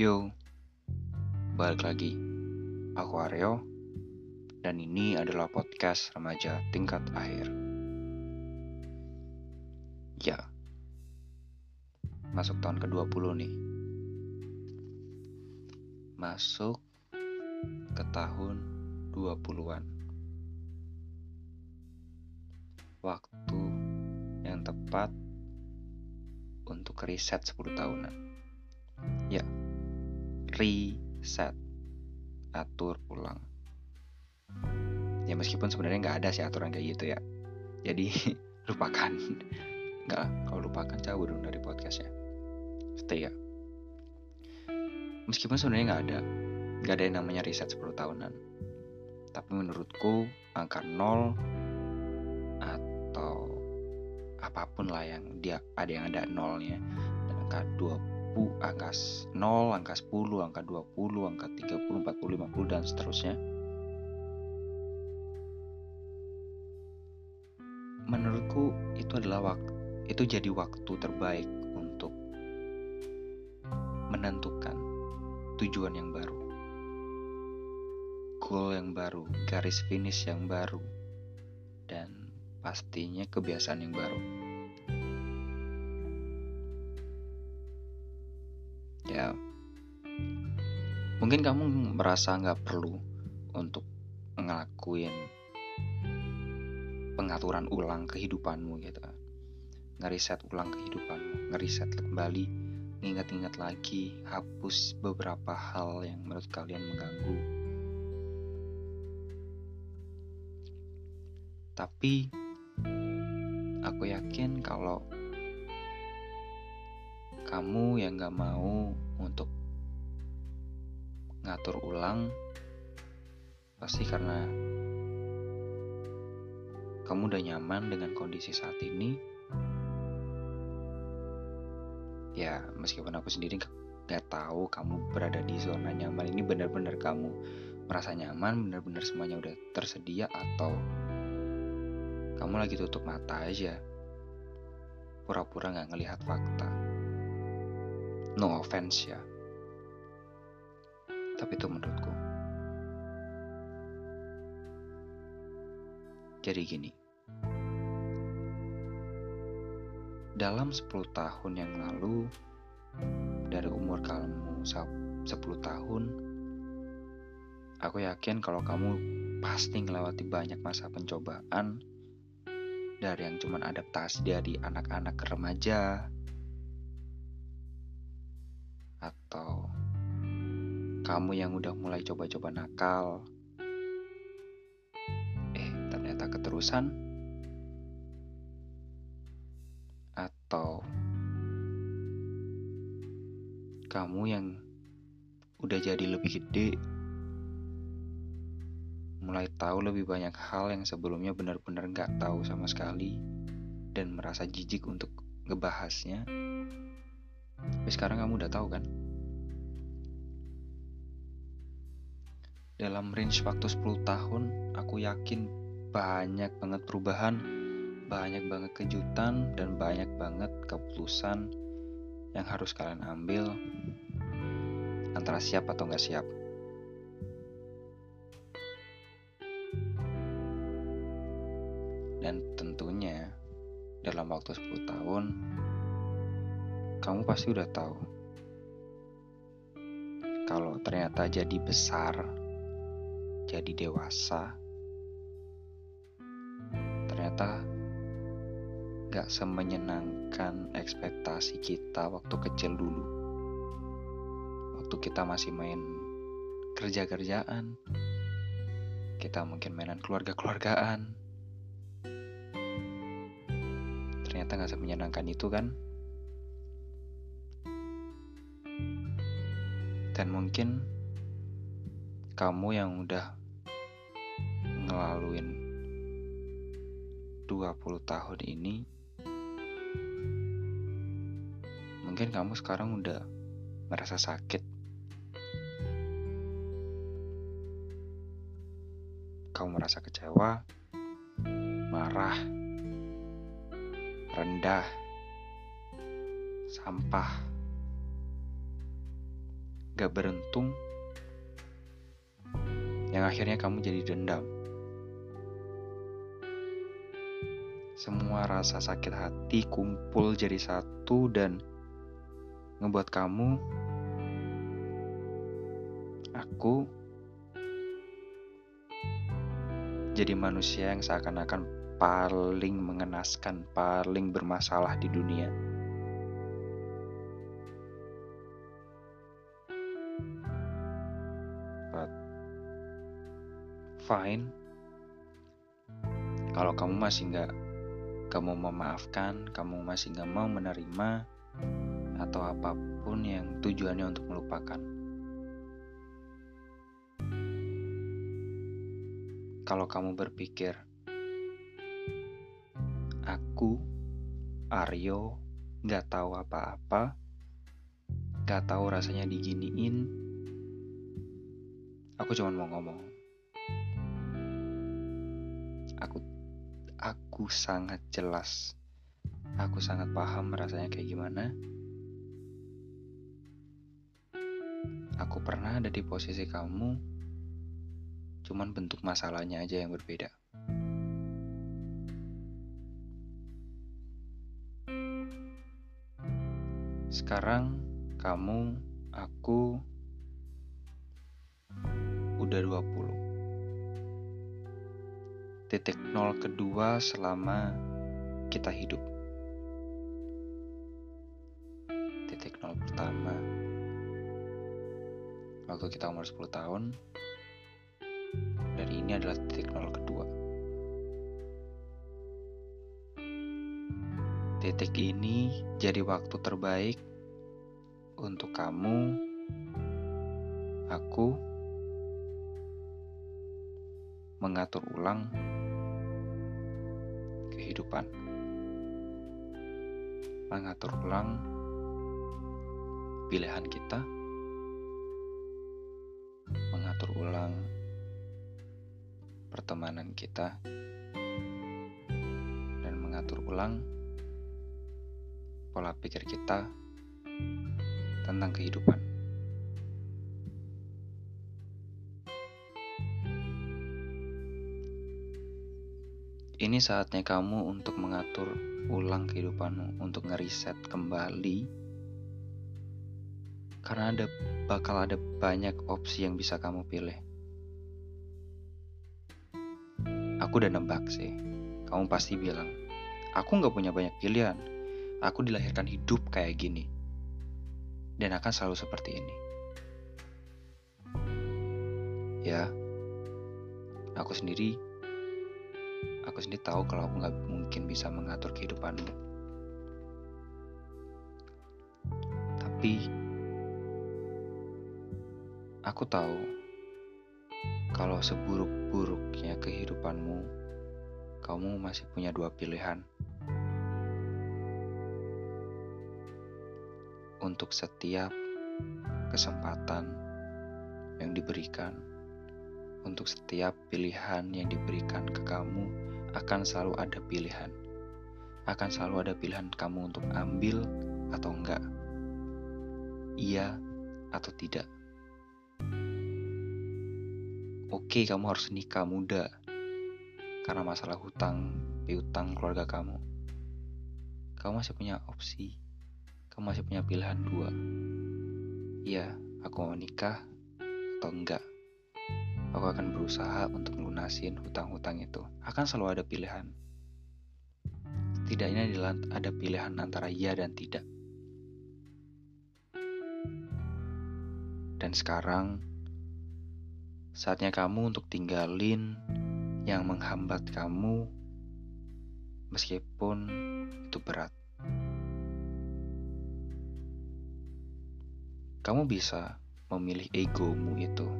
Yo, balik lagi. Aku Aryo, dan ini adalah podcast remaja tingkat akhir. Ya, masuk tahun ke-20 nih. Masuk ke tahun 20-an. Waktu yang tepat untuk riset 10 tahunan. Ya, reset. Atur ulang. Ya meskipun sebenarnya nggak ada sih aturan kayak gitu ya. Jadi lupakan. Nggak kalau lupakan cabut dong dari podcastnya stay ya. Meskipun sebenarnya nggak ada. Nggak ada yang namanya riset 10 tahunan. Tapi menurutku angka 0 atau apa pun lah yang dia ada yang ada nolnya. Dan angka 20 angka 0 angka 10 angka 20 angka 30 40 50 dan seterusnya. Menurutku itu adalah waktu itu jadi waktu terbaik untuk menentukan tujuan yang baru goal yang baru garis finish yang baru dan pastinya kebiasaan yang baru ya. Mungkin kamu merasa nggak perlu untuk ngelakuin pengaturan ulang kehidupanmu gitu. Ngeriset ulang kehidupanmu ngeriset kembali ingat-ingat lagi hapus beberapa hal yang menurut kalian mengganggu. Tapi aku yakin kalau kamu yang gak mau untuk ngatur ulang pasti karena kamu udah nyaman dengan kondisi saat ini, ya meskipun aku sendiri gak tahu kamu berada di zona nyaman ini benar-benar kamu merasa nyaman, benar-benar semuanya udah tersedia atau kamu lagi tutup mata aja, pura-pura gak ngelihat fakta. No offense ya, tapi itu menurutku. Jadi gini, dalam 10 tahun yang lalu, dari umur kamu 10 tahun, aku yakin kalau kamu pasti melewati banyak masa pencobaan dari yang cuman adaptasi dari anak-anak remaja atau kamu yang udah mulai coba-coba nakal eh ternyata keterusan? Atau kamu yang udah jadi lebih gede mulai tahu lebih banyak hal yang sebelumnya benar-benar gak tahu sama sekali dan merasa jijik untuk ngebahasnya? Tapi sekarang kamu udah tahu kan dalam range waktu 10 tahun aku yakin banyak banget perubahan banyak banget kejutan dan banyak banget keputusan yang harus kalian ambil antara siap atau nggak siap. Dan tentunya dalam waktu 10 tahun kamu pasti udah tahu kalau ternyata jadi besar, jadi dewasa, ternyata gak semenyenangkan ekspektasi kita waktu kecil dulu. Waktu kita masih main kerja-kerjaan, kita mungkin mainan keluarga-keluargaan. Ternyata gak semenyenangkan itu kan? Dan mungkin kamu yang udah ngelaluin 20 tahun ini Mungkin kamu sekarang udah merasa sakit. Kamu merasa kecewa, marah, rendah, sampah, gak beruntung yang akhirnya kamu jadi dendam. Semua rasa sakit hati kumpul jadi satu dan ngebuat kamu, aku, jadi manusia yang seakan-akan paling mengenaskan, paling bermasalah di dunia. But fine, kalau kamu masih nggak kamu memaafkan, kamu masih nggak mau menerima atau apa pun yang tujuannya untuk melupakan. Kalau kamu berpikir, aku, Aryo, nggak tahu apa-apa, nggak tahu rasanya diginiin, aku cuma mau ngomong. Aku aku sangat jelas. Aku sangat paham rasanya kayak gimana. Aku pernah ada di posisi kamu, cuman bentuk masalahnya aja yang berbeda. Sekarang kamu, aku udah 20 titik nol kedua selama kita hidup. Titik nol pertama waktu kita umur 10 tahun dan ini adalah titik nol kedua. Titik ini jadi waktu terbaik untuk kamu, aku, mengatur ulang kehidupan. Mengatur ulang pilihan kita, mengatur ulang pertemanan kita, dan mengatur ulang pola pikir kita tentang kehidupan. Ini saatnya kamu untuk mengatur ulang kehidupanmu, untuk ngeriset kembali. Karena ada bakal ada banyak opsi yang bisa kamu pilih. Aku udah nebak sih. Kamu pasti bilang, aku nggak punya banyak pilihan. Aku dilahirkan hidup kayak gini. Dan akan selalu seperti ini. Ya, aku sendiri aku sendiri tahu kalau aku nggak mungkin bisa mengatur kehidupanmu. Tapi aku tahu kalau seburuk-buruknya kehidupanmu, kamu masih punya dua pilihan. Untuk setiap kesempatan yang diberikan, untuk setiap pilihan yang diberikan ke kamu, akan selalu ada pilihan. Akan selalu ada pilihan kamu untuk ambil atau enggak. Iya atau tidak. Oke, kamu harus nikah muda karena masalah hutang, piutang keluarga kamu. Kamu masih punya opsi. Kamu masih punya pilihan dua. Iya, aku mau nikah atau enggak aku akan berusaha untuk melunasin hutang-hutang itu. Akan selalu ada pilihan. Setidaknya ada pilihan antara iya dan tidak. Dan sekarang, saatnya kamu untuk tinggalin yang menghambat kamu meskipun itu berat. Kamu bisa memilih egomu itu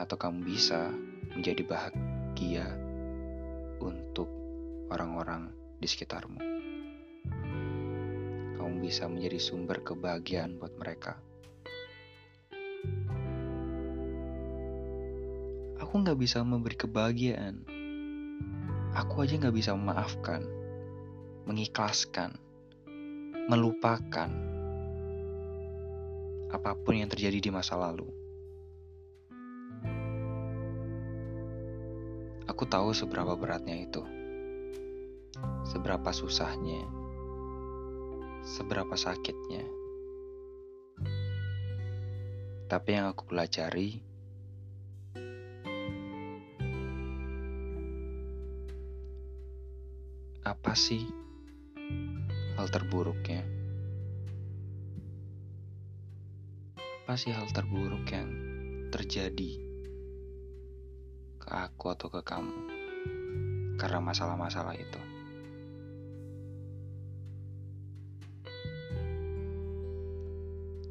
atau kamu bisa menjadi bahagia untuk orang-orang di sekitarmu. Kamu bisa menjadi sumber kebahagiaan buat mereka. Aku nggak bisa memberi kebahagiaan. Aku aja nggak bisa memaafkan, mengikhlaskan, melupakan. apa pun yang terjadi di masa lalu. Aku tahu seberapa beratnya itu, seberapa susahnya, seberapa sakitnya. Tapi yang aku pelajari, apa sih hal terburuknya? Apa sih hal terburuk yang terjadi ke aku atau ke kamu karena masalah-masalah itu?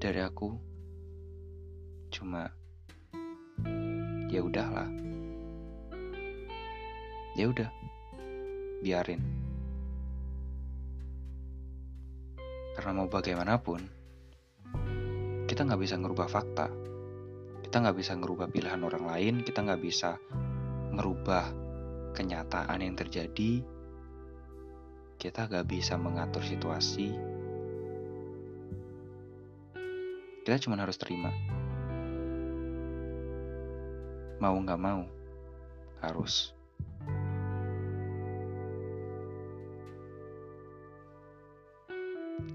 Dari aku cuma ya udahlah. Ya udah. Biarin. Karena mau bagaimanapun, kita nggak bisa ngerubah fakta. Kita nggak bisa ngerubah pilihan orang lain, kita nggak bisa ngerubah kenyataan yang terjadi. Kita nggak bisa mengatur situasi. Kita cuma harus terima. Mau nggak mau, harus.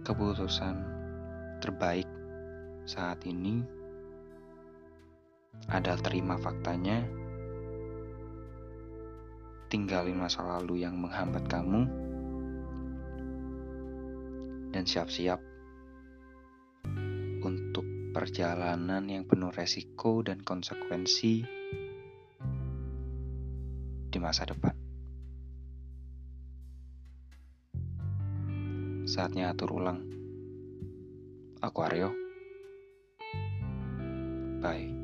Keputusan terbaik saat ini ada terima faktanya, tinggalin masa lalu yang menghambat kamu, dan siap-siap untuk perjalanan yang penuh resiko dan konsekuensi di masa depan. Saatnya atur ulang. Aku Aryo. Bye.